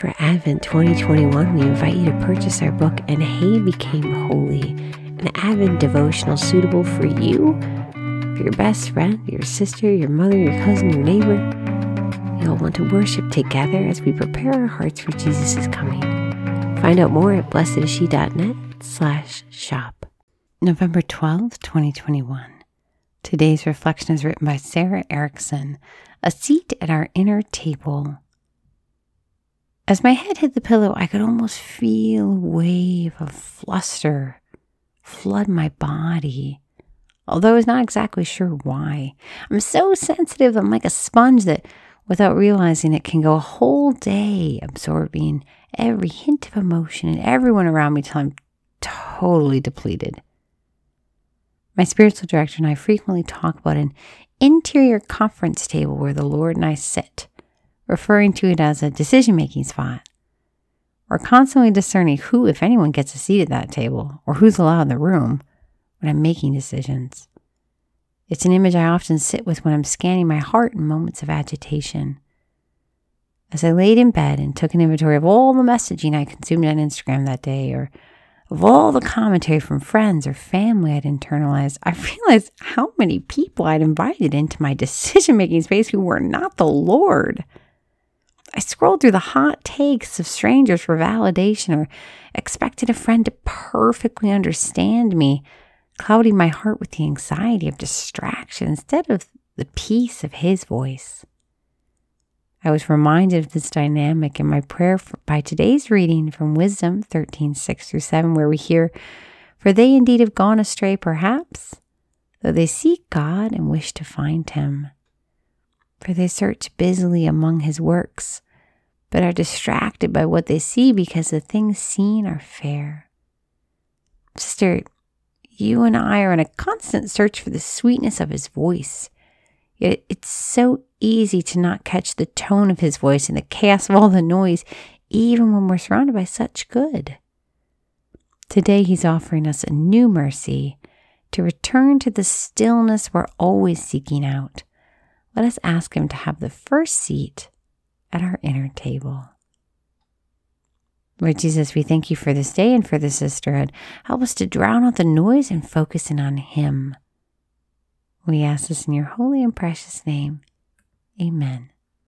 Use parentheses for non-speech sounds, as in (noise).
For Advent 2021, we invite you to purchase our book, And Hay Became Holy, an Advent devotional suitable for you, for your best friend, your sister, your mother, your cousin, your neighbor. You'll want to worship together as we prepare our hearts for Jesus' coming. Find out more at blessedisshe.net slash shop. November 12th, 2021. Today's reflection is written by Sarah Erickson. A seat at our inner table. As my head hit the pillow, I could almost feel a wave of fluster flood my body, although I was not exactly sure why. I'm so sensitive, I'm like a sponge that, without realizing it, can go a whole day absorbing every hint of emotion and everyone around me till I'm totally depleted. My spiritual director and I frequently talk about an interior conference table where the Lord and I sit referring to it as a decision making spot. We're constantly discerning who, if anyone, gets a seat at that table or who's allowed in the room when I'm making decisions. It's an image I often sit with when I'm scanning my heart in moments of agitation. As I laid in bed and took an inventory of all the messaging I consumed on Instagram that day, or of all the commentary from friends or family I'd internalized, I (laughs) realized how many people I'd invited into my decision making space who were not the Lord. I scrolled through the hot takes of strangers for validation or expected a friend to perfectly understand me, clouding my heart with the anxiety of distraction instead of the peace of his voice. I was reminded of this dynamic in my prayer for, by today's reading from Wisdom 13 6 through 7, where we hear, For they indeed have gone astray, perhaps, though they seek God and wish to find him for they search busily among his works, but are distracted by what they see because the things seen are fair. Sister, you and I are in a constant search for the sweetness of his voice. Yet it's so easy to not catch the tone of his voice in the chaos of all the noise, even when we're surrounded by such good. Today, he's offering us a new mercy to return to the stillness we're always seeking out let us ask Him to have the first seat at our inner table. Lord Jesus, we thank you for this day and for the sisterhood. Help us to drown out the noise and focus in on Him. We ask this in your holy and precious name. Amen.